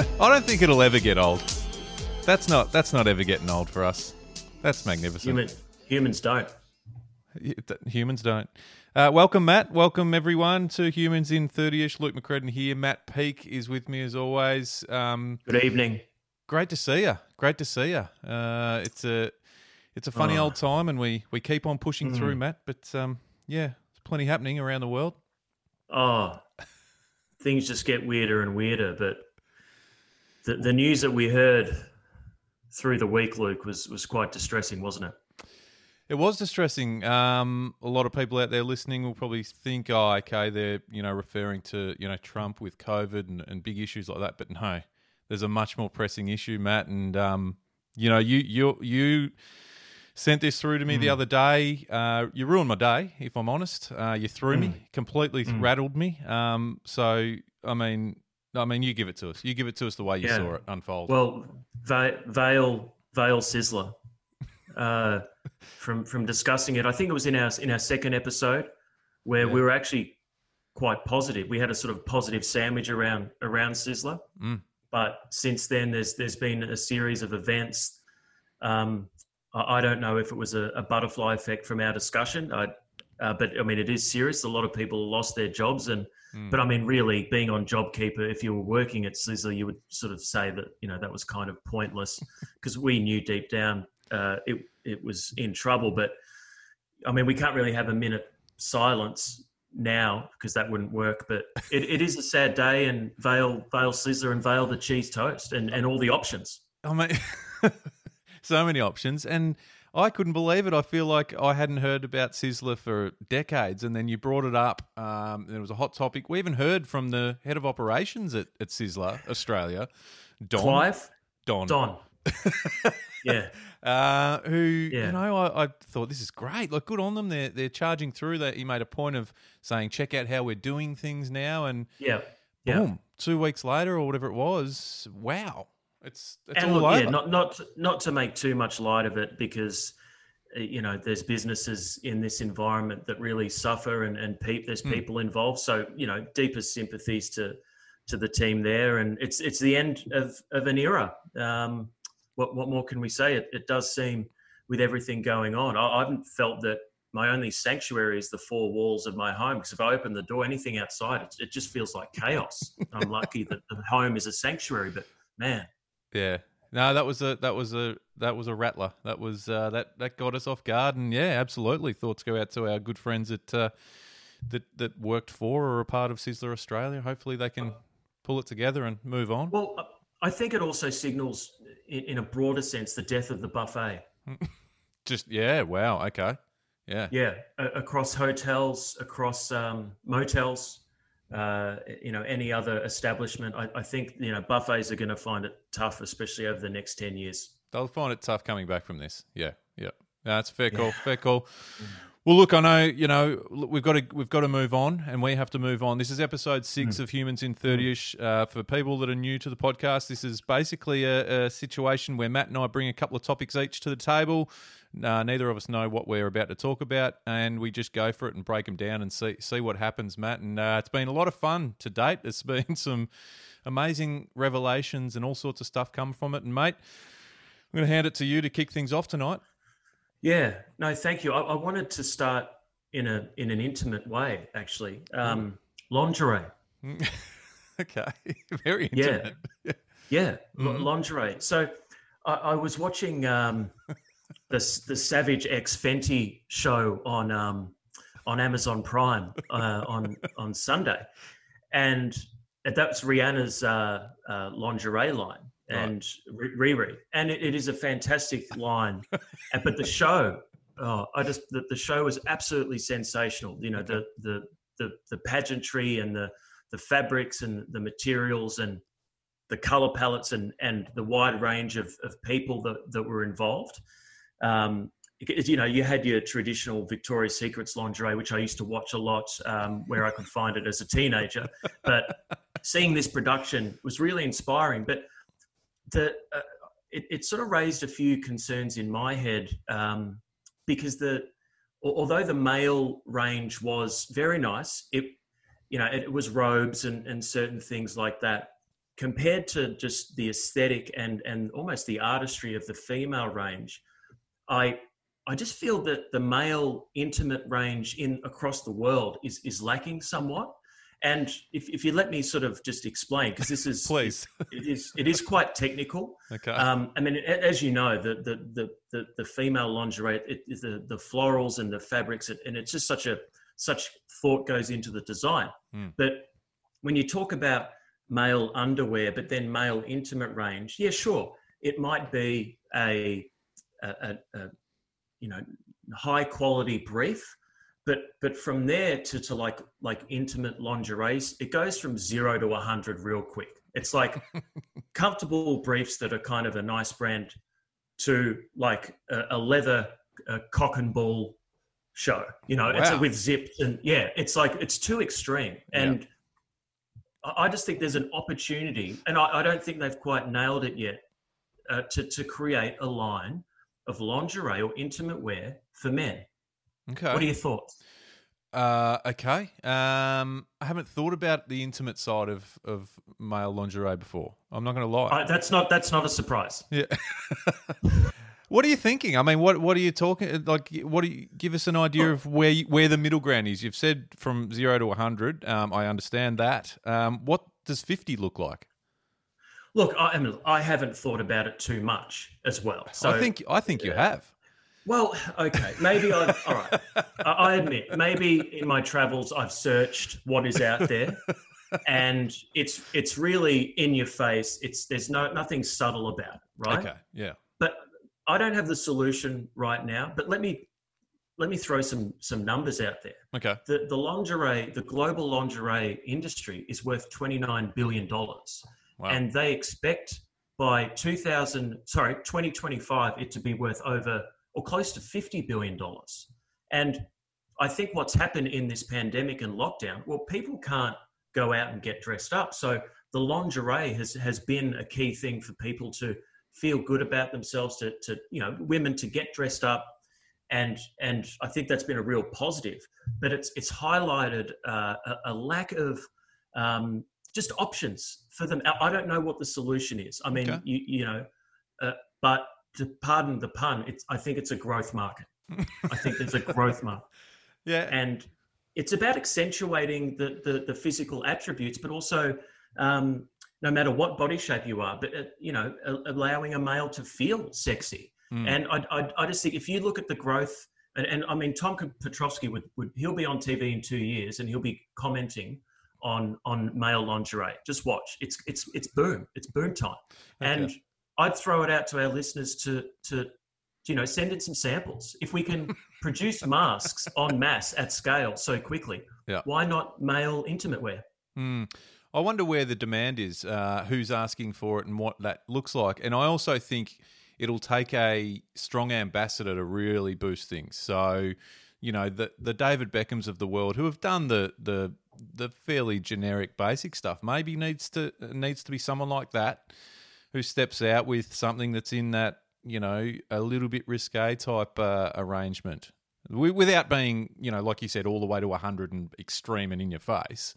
I don't think it'll ever get old. That's not that's not ever getting old for us. That's magnificent. Human, humans don't. Humans don't. Uh, welcome, Matt. Welcome, everyone, to Humans in 30ish. Luke McCredden here. Matt Peek is with me as always. Um, Good evening. Great to see you. Great to see you. Uh, it's a it's a funny Oh. old time, and we, we keep on pushing Mm. through, Matt. But um, yeah, there's plenty happening around the world. Oh, things just get weirder and weirder. But the, the news that we heard through the week, Luke, was, was quite distressing, wasn't it? It was distressing. Um, a lot of people out there listening will probably think, "Oh, okay, they're you know referring to you know Trump with COVID and, and big issues like that." But no, there's a much more pressing issue, Matt. And um, you know, you you you sent this through to me the other day. Uh, you ruined my day, if I'm honest. Uh, you threw me completely, rattled me. Um, so I mean, I mean, you give it to us. You give it to us the way you Yeah. saw it unfold. Well, Va- Vale Vale Sizzler, uh, from from discussing it, I think it was in our in our second episode where Yeah. we were actually quite positive. We had a sort of positive sandwich around around Sizzler, Mm. but since then there's there's been a series of events. Um, I I don't know if it was a, a butterfly effect from our discussion. I, uh, but I mean, it is serious. A lot of people lost their jobs, and Mm. but I mean, really, being on JobKeeper, if you were working at Sizzler, you would sort of say that you know that was kind of pointless because we knew deep down uh, it it was in trouble. But I mean, we can't really have a minute silence now because that wouldn't work. But it, it is a sad day, and Vale Vale Sizzler and Vale the cheese toast, and and all the options. I mean, so many options, and I couldn't believe it. I feel like I hadn't heard about Sizzler for decades, and then you brought it up. Um, and it was a hot topic. We even heard from the head of operations at, at Sizzler Australia, Don. Clive Don. Don, yeah. Uh, who Yeah. you know, I, I thought this is great. Like, good on them. They're they're charging through. That he made a point of saying, check out how we're doing things now, and Yeah. Yeah. boom, two weeks later or whatever it was. Wow, it's it's and all look, over. yeah, not not not to make too much light of it because uh, you know there's businesses in this environment that really suffer and and pe- there's Hmm. people involved. So you know, deepest sympathies to to the team there, and it's it's the end of of an era. Um, what what more can we say? It it does seem with everything going on. I, I haven't felt that. My only sanctuary is the four walls of my home. Because if I open the door, anything outside, it, it just feels like chaos. I'm lucky that the home is a sanctuary, but man, Yeah. No, that was a that was a that was a rattler. That was uh, that that got us off guard, and yeah, absolutely. Thoughts go out to our good friends at uh, that that worked for or are a part of Sizzler Australia. Hopefully, they can pull it together and move on. Well, I think it also signals, in, in a broader sense, the death of the buffet. Just yeah, wow, okay, yeah, Yeah, a- across hotels, across um, motels, uh, you know, any other establishment. I, I think you know buffets are going to find it tough, especially over the next ten years. they'll find it tough coming back from this. Yeah, yeah, that's fair call. Fair call. Well, look, I know you know we've got to we've got to move on, and we have to move on. This is episode six of Humans in Thirty-ish. Uh, for people that are new to the podcast, this is basically a, a situation where Matt and I bring a couple of topics each to the table. Uh, neither of us know what we're about to talk about, and we just go for it and break them down and see see what happens, Matt. And uh, it's been a lot of fun to date. There's been some amazing revelations and all sorts of stuff come from it. And mate, I'm going to hand it to you to kick things off tonight. Yeah, no, thank you. I, I wanted to start in a in an intimate way, actually. Um, lingerie. okay, very Yeah. intimate. Yeah, li- Mhm. lingerie. So I, I was watching um, the the Savage X Fenty show on um, on Amazon Prime uh, on on Sunday, and that's Rihanna's uh, uh, lingerie line and Ri- Riri, and it, it is a fantastic line. But the show, oh, I just the, the show was absolutely sensational. You know the the the the pageantry and the the fabrics and the materials and the color palettes and and the wide range of, of people that, that were involved. Um, you know, you had your traditional Victoria's Secrets lingerie, which I used to watch a lot, um, where I could find it as a teenager. But seeing this production was really inspiring. But the uh, it, it sort of raised a few concerns in my head um, because the although the male range was very nice, it you know it was robes and, and certain things like that compared to just the aesthetic and and almost the artistry of the female range, I I just feel that the male intimate range in across the world is is lacking somewhat. And if, if you let me sort of just explain, because this is please, it is it is quite technical. Okay. Um, I mean, as you know, the the the the, the female lingerie, it, the the florals and the fabrics, and it's just such a such thought goes into the design. Mm. But when you talk about male underwear, but then male intimate range, yeah, sure, it might be a, a, a, a you know high quality brief, but but from there to to like like intimate lingerie, it goes from zero to a hundred real quick. It's like comfortable briefs that are kind of a nice brand to like a, a leather a cock and bull show. You know, wow. it's with zips and yeah, it's like it's too extreme and. Yeah I just think there's an opportunity, and I, I don't think they've quite nailed it yet, uh, to to create a line of lingerie or intimate wear for men. Okay. What are your thoughts? Uh, okay. Um, I haven't thought about the intimate side of, of male lingerie before. I'm not going to lie. Uh, that's not that's not a surprise. Yeah. What are you thinking? I mean, what what are you talking? Like, what do you give us an idea of where you, where the middle ground is? You've said from zero to hundred. Um, I understand that. Um, what does fifty look like? Look, I, I, mean, I haven't thought about it too much as well. So I think I think you have. Well, okay, maybe I. All right, I admit maybe in my travels I've searched what is out there, and it's it's really in your face. It's there's no nothing subtle about it, right? Okay, yeah. But I don't have the solution right now, but let me let me throw some some numbers out there. Okay. The the lingerie, the global lingerie industry is worth twenty nine billion dollars, wow. and they expect by 2000 sorry 2025 it to be worth over or close to 50 billion dollars. And I think what's happened in this pandemic and lockdown, well, people can't go out and get dressed up, so the lingerie has has been a key thing for people to feel good about themselves, to, to you know, women to get dressed up, and and I think that's been a real positive. But it's it's highlighted uh, a, a, lack of um, just options for them. I don't know what the solution is. I mean, okay. you you know, uh, but to pardon the pun, it's I think it's a growth market. I think there's a growth market. Yeah, and it's about accentuating the the, the physical attributes, but also um, no matter what body shape you are, but uh, you know, allowing a male to feel sexy. Mm. And I, I, I, just think if you look at the growth, and, and I mean, Tom Petrovsky would, would he'll be on TV in two years, and he'll be commenting on on male lingerie. Just watch, it's it's it's boom, it's boom time. Okay. And I'd throw it out to our listeners to to you know send in some samples. If we can produce masks on mass at scale so quickly, yeah. why not male intimate wear? Mm. I wonder where the demand is, uh, who's asking for it, and what that looks like. And I also think it'll take a strong ambassador to really boost things. So, you know, the the David Beckhams of the world who have done the the the fairly generic basic stuff maybe needs to needs to be someone like that who steps out with something that's in that you know a little bit risque type uh, arrangement without being you know like you said all the way to 100 and extreme and in your face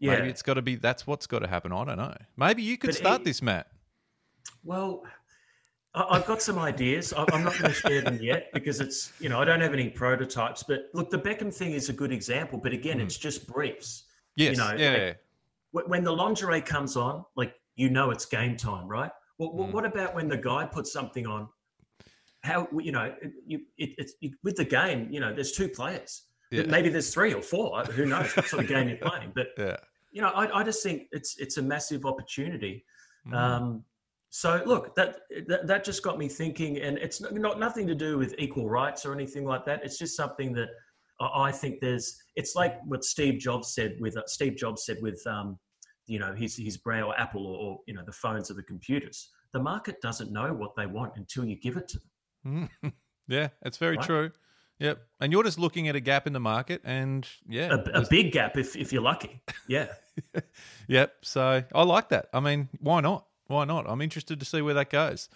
yeah. Maybe it's got to be that's what's got to happen. I don't know. Maybe you could but start this, Matt. Well, I've got some ideas. I'm not going to share them yet because it's you know I don't have any prototypes. But look, the Beckham thing is a good example. But again, mm. it's just briefs. Yes. You know, yeah, like, When the lingerie comes on, like you know it's game time, right? Well, mm. what about when the guy puts something on? How you know you, it, it's it, with the game? You know, there's two players. Yeah. Maybe there's three or four. Who knows what sort of game you're playing? But yeah you know, I, I just think it's it's a massive opportunity. Mm. Um, so look, that, that, that just got me thinking, and it's not nothing to do with equal rights or anything like that. It's just something that I think there's. It's like what Steve Jobs said with uh, Steve Jobs said with um, you know his his brand or Apple or, or, you know the phones or the computers. The market doesn't know what they want until you give it to them. yeah, it's very right? true. Yep. And you're just looking at a gap in the market and yeah. A, a big gap if, if you're lucky. Yeah. yep. So I like that. I mean, why not? Why not? I'm interested to see where that goes.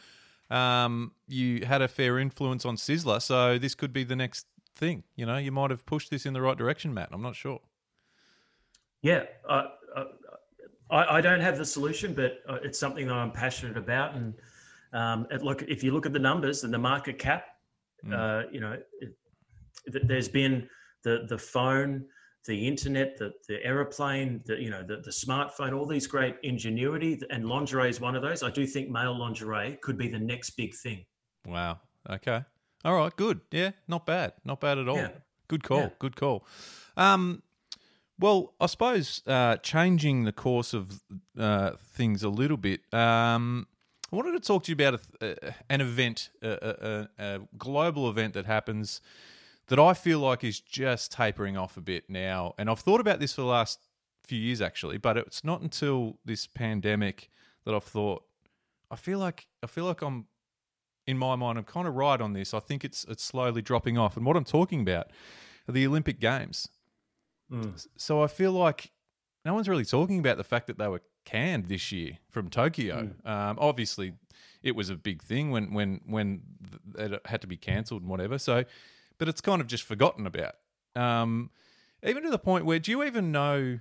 Um, you had a fair influence on Sizzler, so this could be the next thing. You know, you might have pushed this in the right direction, Matt. I'm not sure. Yeah. Uh, uh, I, I, don't have the solution, but uh, it's something that I'm passionate about. And um, look, if you look at the numbers and the market cap, mm. uh, you know, it, there's been the the phone, the internet, the the aeroplane, the you know the the smartphone, all these great ingenuity, and lingerie is one of those. I do think male lingerie could be the next big thing. Wow. Okay. All right. Good. Yeah. Not bad. Not bad at all. Yeah. Good call. Yeah. Good call. Um, well, I suppose uh, changing the course of uh, things a little bit. Um, I wanted to talk to you about a, an event, a, a, a, global event that happens that I feel like is just tapering off a bit now. And I've thought about this for the last few years, actually, but it's not until this pandemic that I've thought. I feel like I feel like I'm in my mind. I'm kind of right on this. I think it's it's slowly dropping off. And what I'm talking about are the Olympic Games. Mm. So I feel like no one's really talking about the fact that they were canned this year from Tokyo. Mm. Um, obviously, it was a big thing when when when it had to be cancelled and whatever. So, but it's kind of just forgotten about. Um, even to the point where, do you even know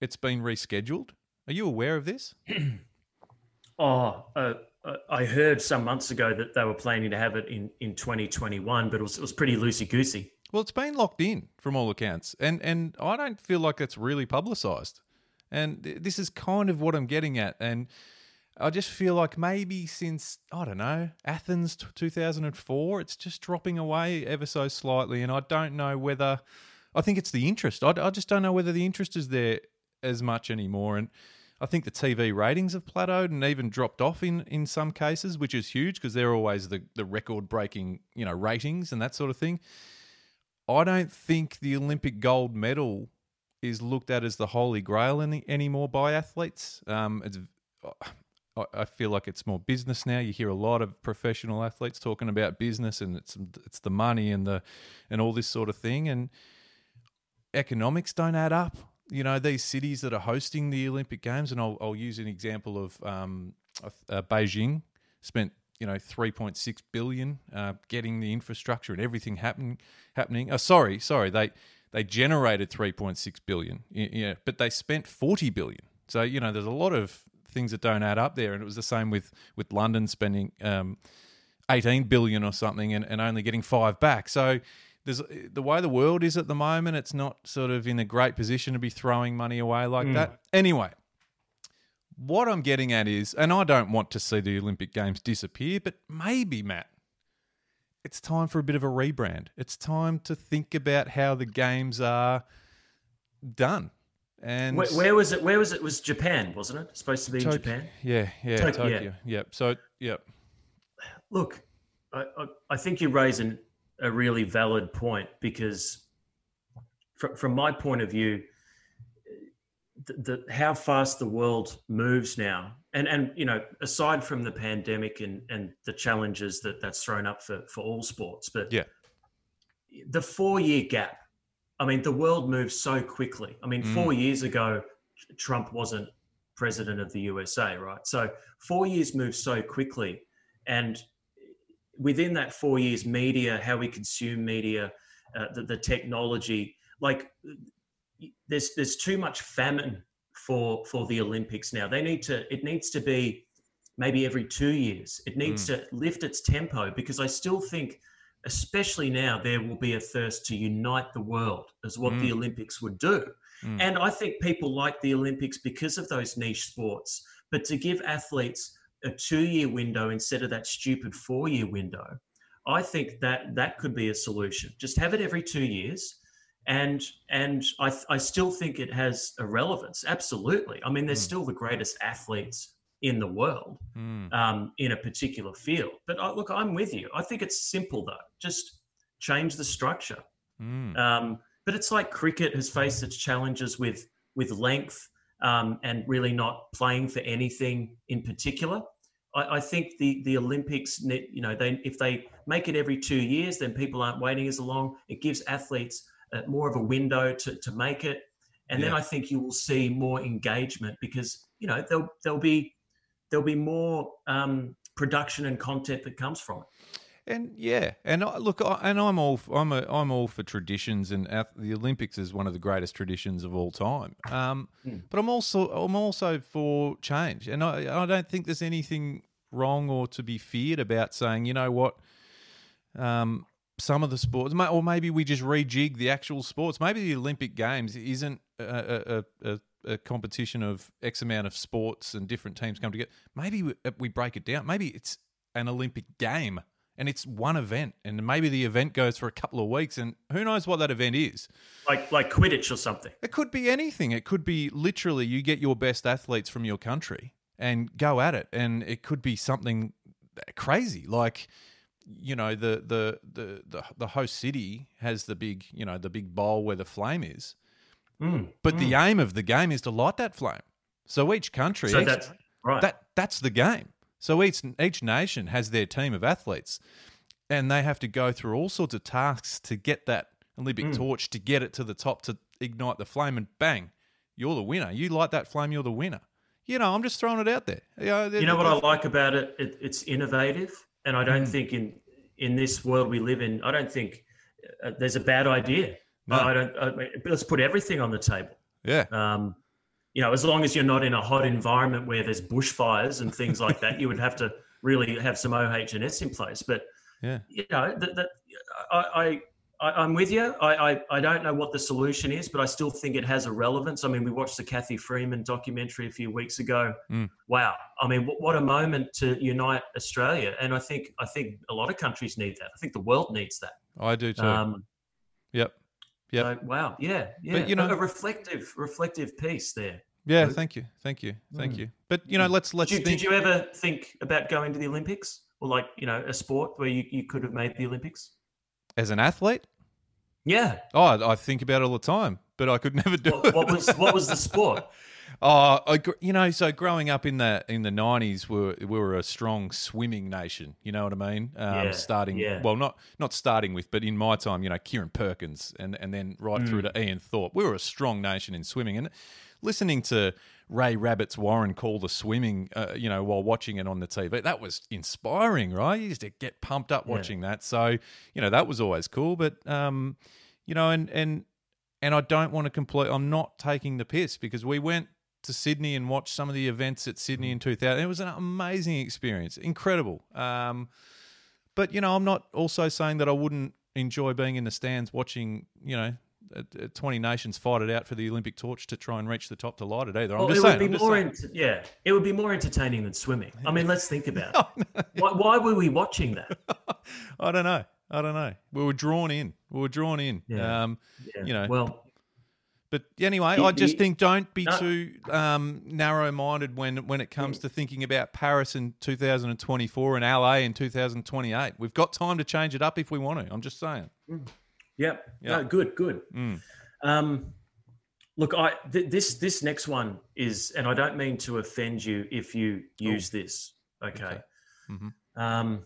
it's been rescheduled? Are you aware of this? oh, uh, uh, I heard some months ago that they were planning to have it in, in 2021, but it was, it was pretty loosey goosey. Well, it's been locked in from all accounts, and and I don't feel like it's really publicised. And this is kind of what I'm getting at, and I just feel like maybe since I don't know Athens 2004, it's just dropping away ever so slightly, and I don't know whether I think it's the interest. I, I just don't know whether the interest is there as much anymore, and. I think the TV ratings have plateaued and even dropped off in, in some cases, which is huge because they're always the, the record breaking, you know, ratings and that sort of thing. I don't think the Olympic gold medal is looked at as the holy grail any, anymore by athletes. Um, it's, I feel like it's more business now. You hear a lot of professional athletes talking about business and it's it's the money and the and all this sort of thing and economics don't add up. You know these cities that are hosting the Olympic Games, and I'll, I'll use an example of um, uh, Beijing spent you know 3.6 billion uh, getting the infrastructure and everything happening happening. Uh, sorry sorry they they generated 3.6 billion. Yeah but they spent 40 billion. So you know there's a lot of things that don't add up there and it was the same with with london spending um, 18 billion or something and, and only getting five back. So there's the way the world is at the moment it's not sort of in a great position to be throwing money away like mm. that. Anyway what I'm getting at is, and I don't want to see the Olympic Games disappear, but maybe, Matt, it's time for a bit of a rebrand. It's time to think about how the games are done. And where, where was it? Where was it? it? Was Japan, wasn't it? Supposed to be in Japan? Yeah, yeah, Tokyo. Tokyo. Yep. So, yep. Look, I, I, I think you raise an, a really valid point because, from, from my point of view, the, the, how fast the world moves now. And and you know aside from the pandemic and and the challenges that that's thrown up for for all sports but yeah. the 4 year gap i mean the world moves so quickly. I mean mm. 4 years ago trump wasn't president of the usa right? So 4 years moves so quickly. And within that 4 years media how we consume media uh, the, the technology like there's there's too much famine for for the Olympics now. They need to it needs to be maybe every two years. It needs mm. to lift its tempo because I still think, especially now, there will be a thirst to unite the world as what mm. the Olympics would do. Mm. And I think people like the Olympics because of those niche sports. But to give athletes a two-year window instead of that stupid four-year window, I think that that could be a solution. Just have it every two years and and I, I still think it has a relevance. Absolutely. I mean, they're mm. still the greatest athletes in the world mm. um, in a particular field. But I, look, I'm with you. I think it's simple though. Just change the structure. Mm. Um, but it's like cricket has faced its challenges with with length um, and really not playing for anything in particular. I, I think the the Olympics, you know, they if they make it every two years, then people aren't waiting as long. It gives athletes uh, more of a window to, to make it. And yeah. then I think you will see more engagement because you know there'll there'll be there'll be more um, production and content that comes from it. And yeah, and I, look, I, and I'm all I'm a, I'm all for traditions, and the Olympics is one of the greatest traditions of all time. Um, But I'm also I'm also for change, and I I don't think there's anything wrong or to be feared about saying, you know what, um, some of the sports, or maybe we just rejig the actual sports. Maybe the Olympic Games isn't a, a, a, a competition of X amount of sports and different teams come together. Maybe we, uh, we break it down. Maybe it's an Olympic game and it's one event, and maybe the event goes for a couple of weeks, and who knows what that event is. Like like Quidditch or something. It could be anything. It could be literally you get your best athletes from your country and go at it, and it could be something crazy like you know the the the the, the host city has the big you know the big bowl where the flame is, Mm. but the aim of the game is to light that flame. So each country, So each- that's right. that that's the game. So each each nation has their team of athletes, and they have to go through all sorts of tasks to get that Olympic torch to get it to the top to ignite the flame, and bang, you're the winner. You light that flame, you're the winner. You know, I'm just throwing it out there. You know, you know what I like about it? it it's innovative, and I Mm. don't think in in this world we live in, I don't think uh, there's a bad idea. No. I don't. I mean, let's put everything on the table. Yeah, Um, you know, as long as you're not in a hot environment where there's bushfires and things like that, you would have to really have some OH&S in place. But yeah, you know, that, that I, I, I, I'm with you. I, I, I don't know what the solution is, but I still think it has a relevance. I mean, we watched the Cathy Freeman documentary a few weeks ago. Mm. Wow, I mean, what, what a moment to unite Australia, and I think I think a lot of countries need that. I think the world needs that. I do too. Um, yep, yep. so, wow, yeah, yeah. But, you know- a reflective, reflective piece there. yeah, Luke. thank you, thank you, thank Mm. you. But you know, let's let's Did you, think. did you ever think about going to the Olympics or like you know a sport where you, you could have made the Olympics? as an athlete, Yeah. oh, I I think about it all the time, but I could never do What, it. what was what was the sport? Oh, I, you know, so growing up in the in the nineties, we were, we were a strong swimming nation. You know what I mean? Um, Yeah, starting yeah. well, not not starting with, but in my time, you know, Kieren Perkins, and and then right through Mm. to Ian Thorpe. We were a strong nation in swimming, and listening to Ray Rabbit's Warren the swimming, uh, you know, while watching it on the TV, that was inspiring, right? You used to get pumped up Yeah. watching that. So you know, that was always cool. But um, you know, and and and I don't want to complete. I'm not taking the piss because we went to Sydney and watched some of the events at Sydney in 2000. It was an amazing experience, incredible. Um, but you know, I'm not also saying that I wouldn't enjoy being in the stands watching. You know. Uh, uh, 20 nations fight it out for the Olympic torch to try and reach the top to light it either. I'm Well, just it saying. would be more, ent- yeah, it would be more entertaining than swimming. I mean, let's think about it. Why, why were we watching that? I don't know. I don't know. We were drawn in. We were drawn in. Yeah. Um, Yeah. You know, well, But anyway, I just think don't be No. too um, narrow-minded when when it comes to thinking about Paris in 2024 and LA in 2028. We've got time to change it up if we want to. I'm just saying. Yeah, Yeah. No, good, good. Mm. Um, look, I th- this this next one is, and I don't mean to offend you if you use this. Okay. Okay. Mhm. Um,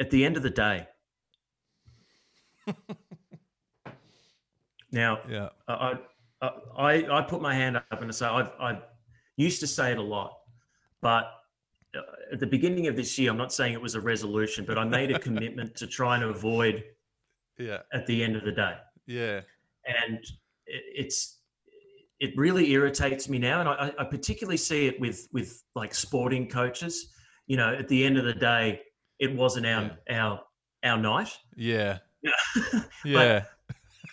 at the end of the day, now Yeah. I, I I I put my hand up and I say I've I used to say it a lot, but uh, at the beginning of this year, I'm not saying it was a resolution, but I made a commitment to try and avoid Yeah. at the end of the day Yeah. and it, it's it really irritates me now and I, I particularly see it with with like sporting coaches you know at the end of the day it wasn't our our our night Yeah. Yeah. Yeah.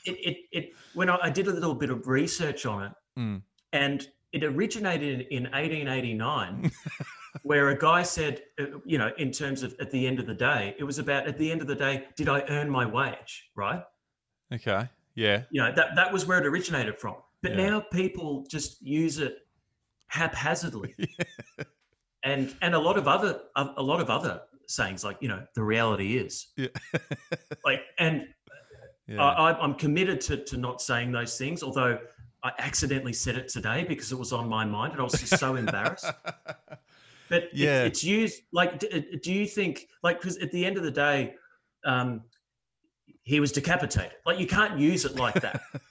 it, it, it when I, I did a little bit of research on it Mm. and it originated in, in 1889 where a guy said uh, you know in terms of at the end of the day it was about at the end of the day did i earn my wage right Okay. Yeah. you know that that was where it originated from but Yeah. now people just use it haphazardly and and a lot of other a, lot of other sayings like you know the reality is Yeah. like and Yeah. I, I- i'm committed to to not saying those things although i accidentally said it today because it was on my mind and i was just so embarrassed but it- Yeah. it's used like d- uh, do you think like because at the end of the day um he was decapitated like you can't use it like that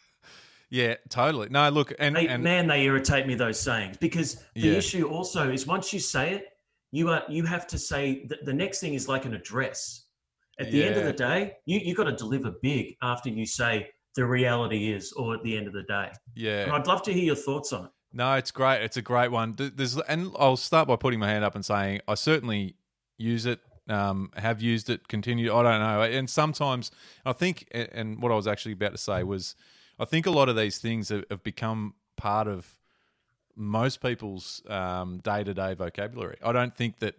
yeah. Totally. No. Look. And They, and man, they irritate me those sayings because the Yeah. issue also is once you say it, you are you have to say that the next thing is like an address. At the end of the day, you you got to deliver big after you say the reality is, or at the end of the day. Yeah. And I'd love to hear your thoughts on it. No, it's great. It's a great one. There's, and I'll start by putting my hand up and saying I certainly use it. Um, have used it. Continue. I don't know. And sometimes I think, and what I was actually about to say was, I think a lot of these things have, have become part of most people's day to day vocabulary. I don't think that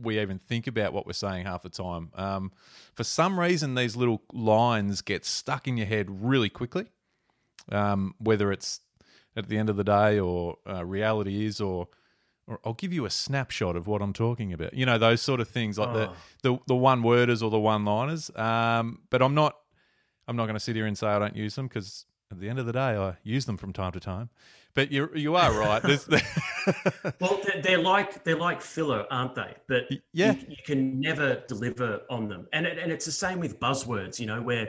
we even think about what we're saying half the time. Um, for some reason, these little lines get stuck in your head really quickly. Um, whether it's at the end of the day or uh, reality is or or I'll give you a snapshot of what I'm talking about. You know, those sort of things like Oh. the, the the one worders or the one liners. Um, but I'm not I'm not going to sit here and say I don't use them because at the end of the day I use them from time to time. But you you are right. There's, Well, they're, they're like they're like filler, aren't they? But yeah. you, you can never deliver on them, and it, and it's the same with buzzwords. You know, where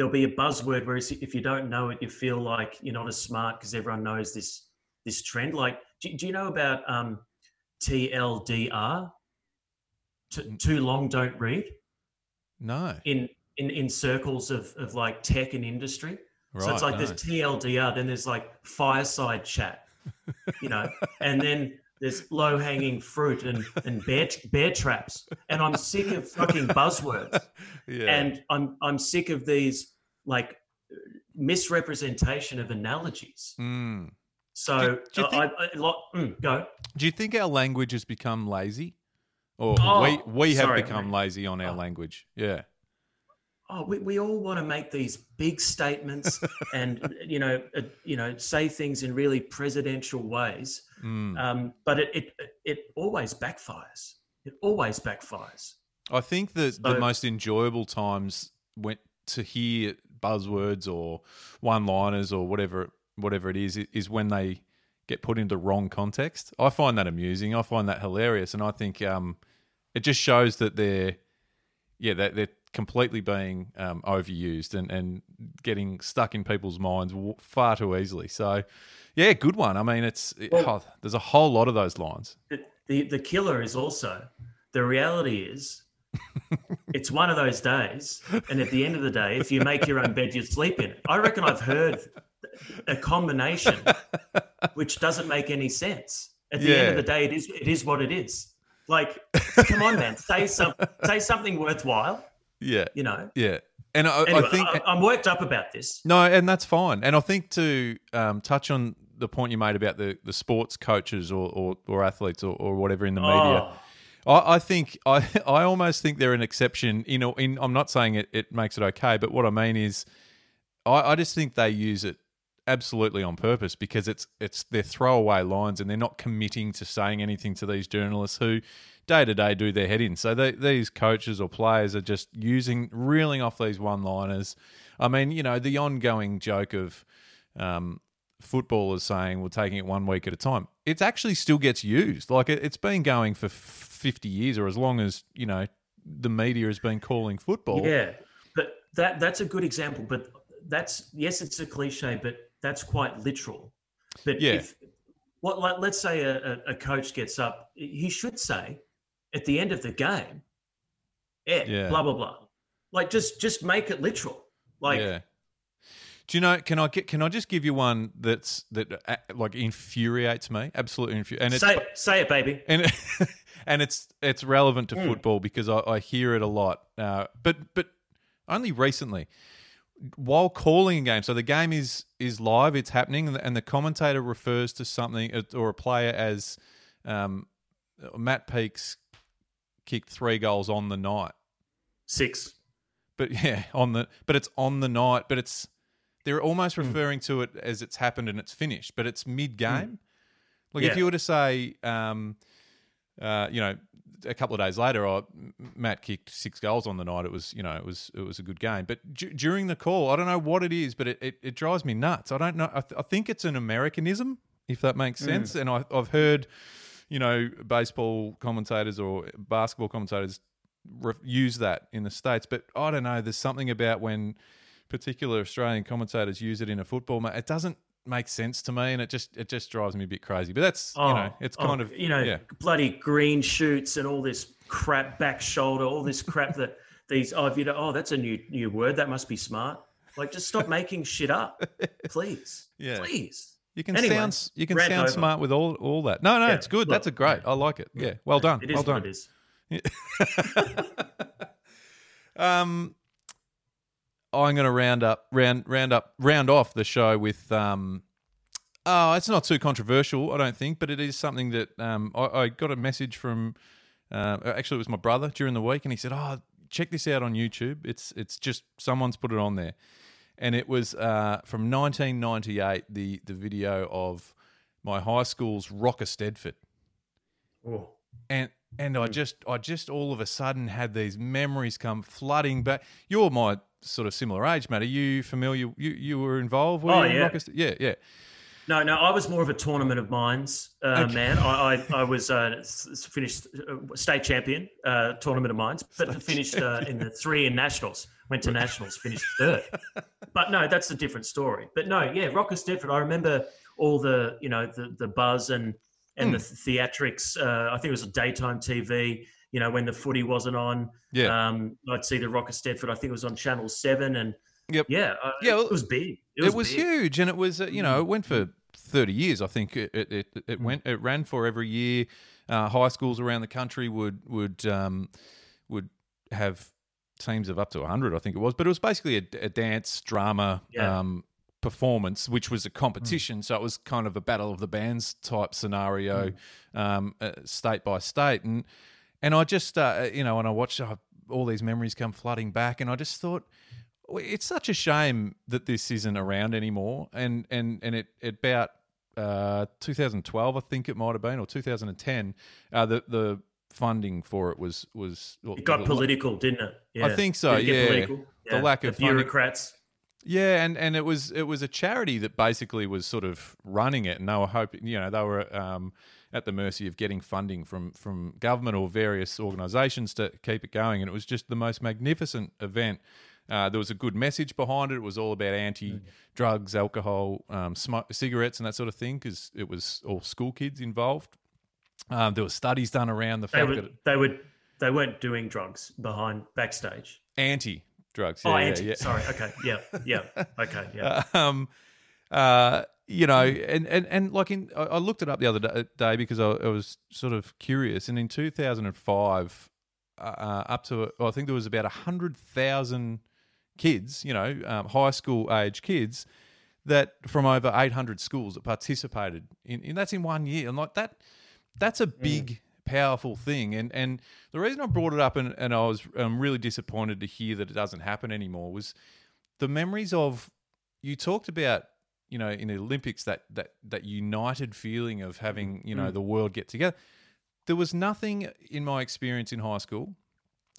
there'll be a buzzword where if you don't know it, you feel like you're not as smart because everyone knows this this trend. Like, do, do you know about um, TLDR? T- too long, don't read. no, In in in circles of of like tech and industry. right. so it's like no. there's TLDR, then there's like fireside chat, you know, and then there's low hanging fruit and and bear bear traps, and I'm sick of fucking buzzwords, yeah. and I'm I'm sick of these like misrepresentation of analogies. Mm. So Do- do you I, I, a lot, mm, go. Do you think our language has become lazy, or Oh, we we have sorry, become mate. lazy on our Oh. language? Yeah. Oh, we, we all want to make these big statements and you know uh, you know say things in really presidential ways. Mm. um, but it, it it always backfires. It always backfires. I think that the most enjoyable times went to hear buzzwords or one-liners or whatever whatever it is is when they get put into wrong context. I find that amusing. I find that hilarious, and I think um, it just shows that they're yeah they're, they're completely being um, overused and and getting stuck in people's minds far too easily. So yeah, good one. I mean, it's it- Well- oh, there's a whole lot of those lines. The, the the killer is also the reality is it's one of those days, and at the end of the day, if you make your own bed, you sleep in it. I reckon I've heard a combination which doesn't make any sense. At the end of the day, it is it is what it is. Like, come on, man, say some say something worthwhile. Yeah, You know. yeah. And I, Anyway, I think I, I'm worked up about this. No, and that's fine. And I think to um, touch on the point you made about the, the sports coaches or, or, or athletes or, or whatever in the media, Oh, I, I think I I almost think they're an exception. You know, in I'm not saying it, it makes it okay, but what I mean is, I, I just think they use it absolutely on purpose because it's it's their throwaway lines and they're not committing to saying anything to these journalists who day to day do their head in. So they, these coaches or players are just using reeling off these one liners. I mean, you know, the ongoing joke of um, footballers saying we're taking it one week at a time. It actually still gets used. Like it, it's been going for fifty years or as long as you know the media has been calling football. Yeah, but that that's a good example. But that's yes, it's a cliche, but that's quite literal. But Yeah. if what like, let's say a, a coach gets up, he should say at the end of the game, yeah, Yeah. blah blah blah. Like just just make it literal. Like yeah. Do you know? Can I get? Can I just give you one that's that uh, like infuriates me? Absolutely infuriates. And it's say say it, baby. and and it's it's relevant to Mm. football because I, I hear it a lot. Uh, but but only recently, while calling a game, so the game is is live, it's happening, and the, and the commentator refers to something uh, or a player as um, Matt Peaks kicked three goals on the night. Six. But yeah, on the but it's on the night, but it's they're almost Hmm. referring to it as it's happened and it's finished, but it's mid game. Like if you were to say, um, uh, you know, a couple of days later, oh, Matt kicked six goals on the night. It was, you know, it was it was a good game. But d- during the call, I don't know what it is, but it, it, it drives me nuts. I don't know. I, th- I think it's an Americanism, if that makes sense. And I, I've heard, you know, baseball commentators or basketball commentators re- use that in the states. But I don't know. There's something about when particular Australian commentators use it in a football match. It doesn't make sense to me, and it just it just drives me a bit crazy. But that's Oh, you know, it's oh, oh, kind of you know yeah. bloody green shoots and all this crap back shoulder, all this crap that these oh you know oh that's a new new word that must be smart. Like just stop making shit up, please. Yeah. please. You can Anyway, sound you can sound over. smart with all all that. No, no, Yeah, it's good. look, That's a great. I like it. Yeah, well done. It is well what done. it is. um, I'm going to round up, round, round up, round off the show with. Um, oh, it's not too controversial, I don't think, but it is something that um, I, I got a message from. Uh, actually, it was my brother during the week, and he said, "Oh, check this out on YouTube. It's it's just someone's put it on there." And it was uh, from 1998. The the video of my high school's Rock Eisteddfod, Oh, and and I just I just all of a sudden had these memories come flooding back. You're my sort of similar age, Matt. Are you familiar? You you were involved? Were Oh, yeah. Rocker yeah, yeah. No, no, I was more of a tournament of minds uh, Okay. man. I, I, I was uh, finished uh, state champion, uh, tournament of minds, but finished uh, in the three in nationals. Went to nationals, finished third. But no, that's a different story. But no, yeah, Rock Eisteddfod. I remember all the you know the the buzz and and the theatrics. Uh, I think it was a daytime TV. You know when the footy wasn't on. Yeah. Um, I'd see the Rock Eisteddfod. I think it was on Channel Seven, and Yep. yeah, uh, Yeah, well, it was big. It was, big. Mm. huge, and it was uh, you know it went for thirty years. I think it it, it, it went it ran for every year. Uh, high schools around the country would would um, would have teams of up to hundred. I think it was, but it was basically a, a dance drama. Yeah. Um, performance which was a competition so it was kind of a battle of the bands type scenario um, uh, state by state and and i just uh, you know when i watched all these memories come flooding back and i just thought it's such a shame that this isn't around anymore. And and and it, it about uh, 2012, I think it might have been, or 2010. Uh, the the funding for it was was well, It got political, didn't it? Yeah. I think so, Did it get yeah. political? The lack of the funding. bureaucrats. Yeah, and, and it was it was a charity that basically was sort of running it, and they were hoping, you know, they were um, at the mercy of getting funding from from government or various organisations to keep it going, and it was just the most magnificent event. Uh, there was a good message behind it. It was all about anti-drugs, alcohol, um, smoke, cigarettes, and that sort of thing, because it was all school kids involved. Um, there were studies done around the They fact were that they would they weren't doing drugs behind backstage. anti-drugs. oh, yeah, yeah, anti. yeah. Sorry. Okay. Yeah. Yeah. Okay. Yeah. um, uh, you know, and, and, and like in, I looked it up the other day because I, I was sort of curious. And in 2005, uh, uh, up to, I think there was about 100,000 kids, you know, um, high school age kids that from over 800 schools that participated in, and that's in one year. And like that, that's a big, powerful thing. And, and the reason I brought it up and, and I was um, really disappointed to hear that it doesn't happen anymore was the memories of you talked about you know in the olympics that that that united feeling of having you know the world get together there was nothing in my experience in high school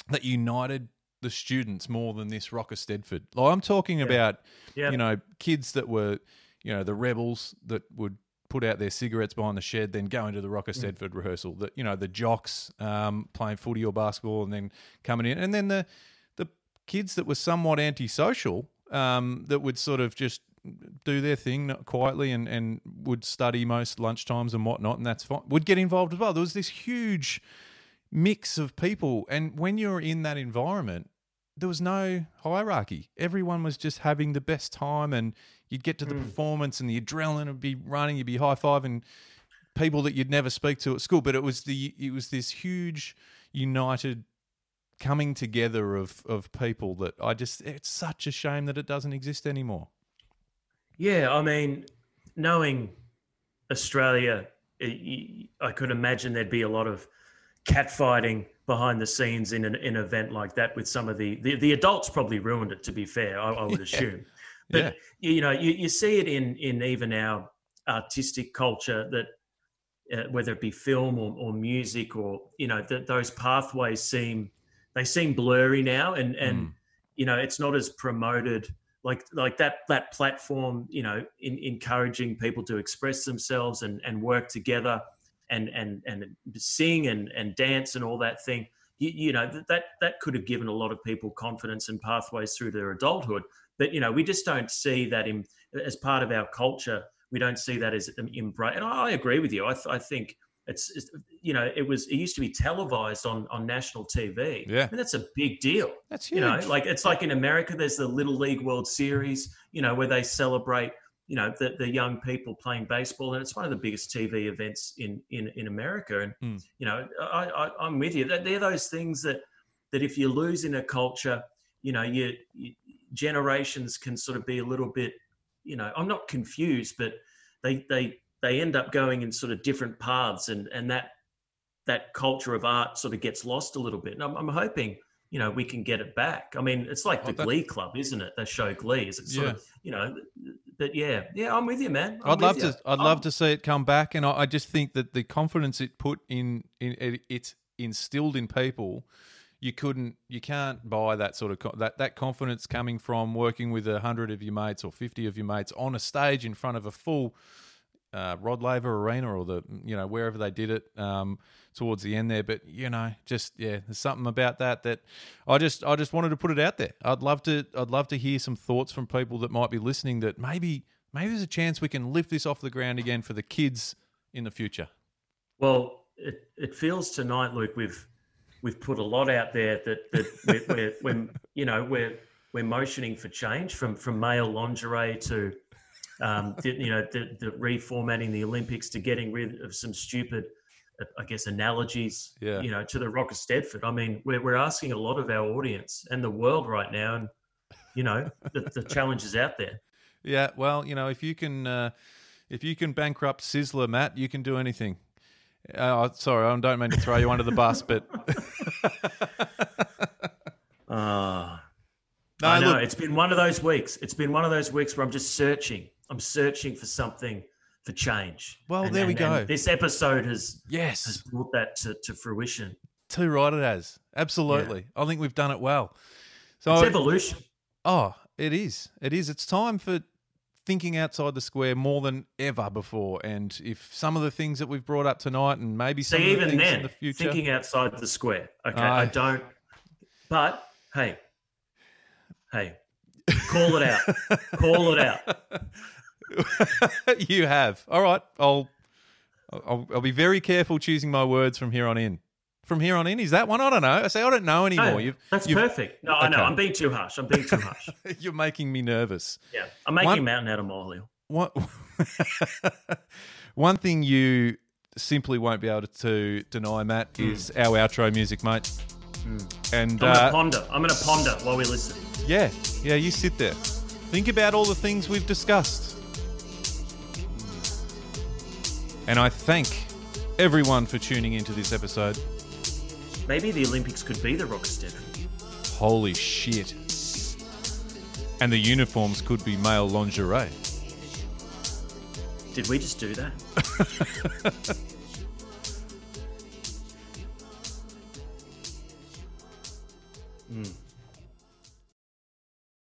that united the students more than this Rock Eisteddfod like i'm talking about Yeah. you know kids that were you know the rebels that would put out their cigarettes behind the shed then go into the Rock Eisteddfod rehearsal that you know the jocks um, playing footy or basketball and then coming in and then the the kids that were somewhat antisocial um, that would sort of just do their thing quietly and, and would study most lunchtimes and whatnot, and that's fine, would get involved as well. There was this huge mix of people. And when you're in that environment, there was no hierarchy. Everyone was just having the best time, and you'd get to the hmm. performance, and the adrenaline would be running. You'd be high fiving people that you'd never speak to at school. But it was the it was this huge united coming together of of people that I just it's such a shame that it doesn't exist anymore. Yeah, I mean, knowing Australia, I I could imagine there'd be a lot of catfighting behind the scenes in an, in an event like that with some of the, the the adults probably ruined it to be fair I, I would assume but Yeah. you, you know you, you see it in in even our artistic culture that uh, whether it be film or, or music or you know that those pathways seem they seem blurry now and and Mm. you know it's not as promoted like like that that platform you know in, encouraging people to express themselves and and work together and and and sing and and dance and all that thing you, you know that that that could have given a lot of people confidence and pathways through their adulthood but you know, we just don't see that in as part of our culture. We don't see that as embrace. And I, I agree with you. I, th- I think it's, it's, you know it was it used to be televised on on national TV. Yeah, and that's a big deal. That's huge. You know, like it's like in America, there's the Little League World Series. You know, where they celebrate you know the, the young people playing baseball and it's one of the biggest tv events in in, in america. And mm. you know I, I i'm with you. They're those things that that if you lose in a culture you know you, you generations can sort of be a little bit you know i'm not confused but they they they end up going in sort of different paths and and that that culture of art sort of gets lost a little bit. And i'm, I'm hoping you know we can get it back i mean it's like the oh, that, glee club isn't it the show glee is it sort yeah. of you know but yeah, yeah, I'm with you, man. i would love you. to. I'd I'm, love to see it come back, and I, I, just think that the confidence it put in, in it, it's instilled in people. You couldn't, you can't buy that sort of that that confidence coming from working with a hundred of your mates or fifty of your mates on a stage in front of a full uh, Rod Laver Arena or the you know wherever they did it um, towards the end there. But you know, just yeah, there's something about that that I just I just wanted to put it out there. I'd love to I'd love to hear some thoughts from people that might be listening. That maybe maybe there's a chance we can lift this off the ground again for the kids in the future. Well, it it feels tonight, Luke. We've we've put a lot out there that that we're, we're, you know we're we're motioning for change from from male lingerie to um, you know, the, the, reformatting the Olympics to getting rid of some stupid, I guess, analogies, yeah. you know, to the Rock Eisteddfod. I mean, we're, we're asking a lot of our audience and the world right now, and you know, the, the challenge is out there. Yeah, well, you know, if you can, uh, if you can bankrupt Sizzler, Matt, you can do anything. Uh, sorry, I don't mean to throw you under the bus, but. uh, no, I know look, it's been one of those weeks. It's been one of those weeks where I'm just searching I'm searching for something for change. Well, and, there we go. this episode has yes has brought that to, to fruition. Too right, it has. Absolutely, yeah. I think we've done it well. So it's evolution. Oh, it is. It is. It's time for thinking outside the square more than ever before. And if some of the things that we've brought up tonight, and maybe some See, of the even then, in the future, thinking outside the square. Okay, uh, I don't. But hey, hey, call it out. call it out. you have. All right. I'll, I'll I'll be very careful choosing my words from here on in. From here on in, is that one? I don't know. I say I don't know anymore. No, you've, that's you've, perfect. No, okay. I know. I'm being too harsh. I'm being too harsh. You're making me nervous. Yeah, I'm making one, mountain out of molehill. What? one thing you simply won't be able to deny, Matt, mm. is our outro music, mate. Mm. And I'm gonna uh, ponder. I'm gonna ponder while we listen. Yeah, yeah. You sit there. Think about all the things we've discussed. And I thank everyone for tuning into this episode. Maybe the Olympics could be the Rockstead. Holy shit. And the uniforms could be male lingerie. Did we just do that? mm.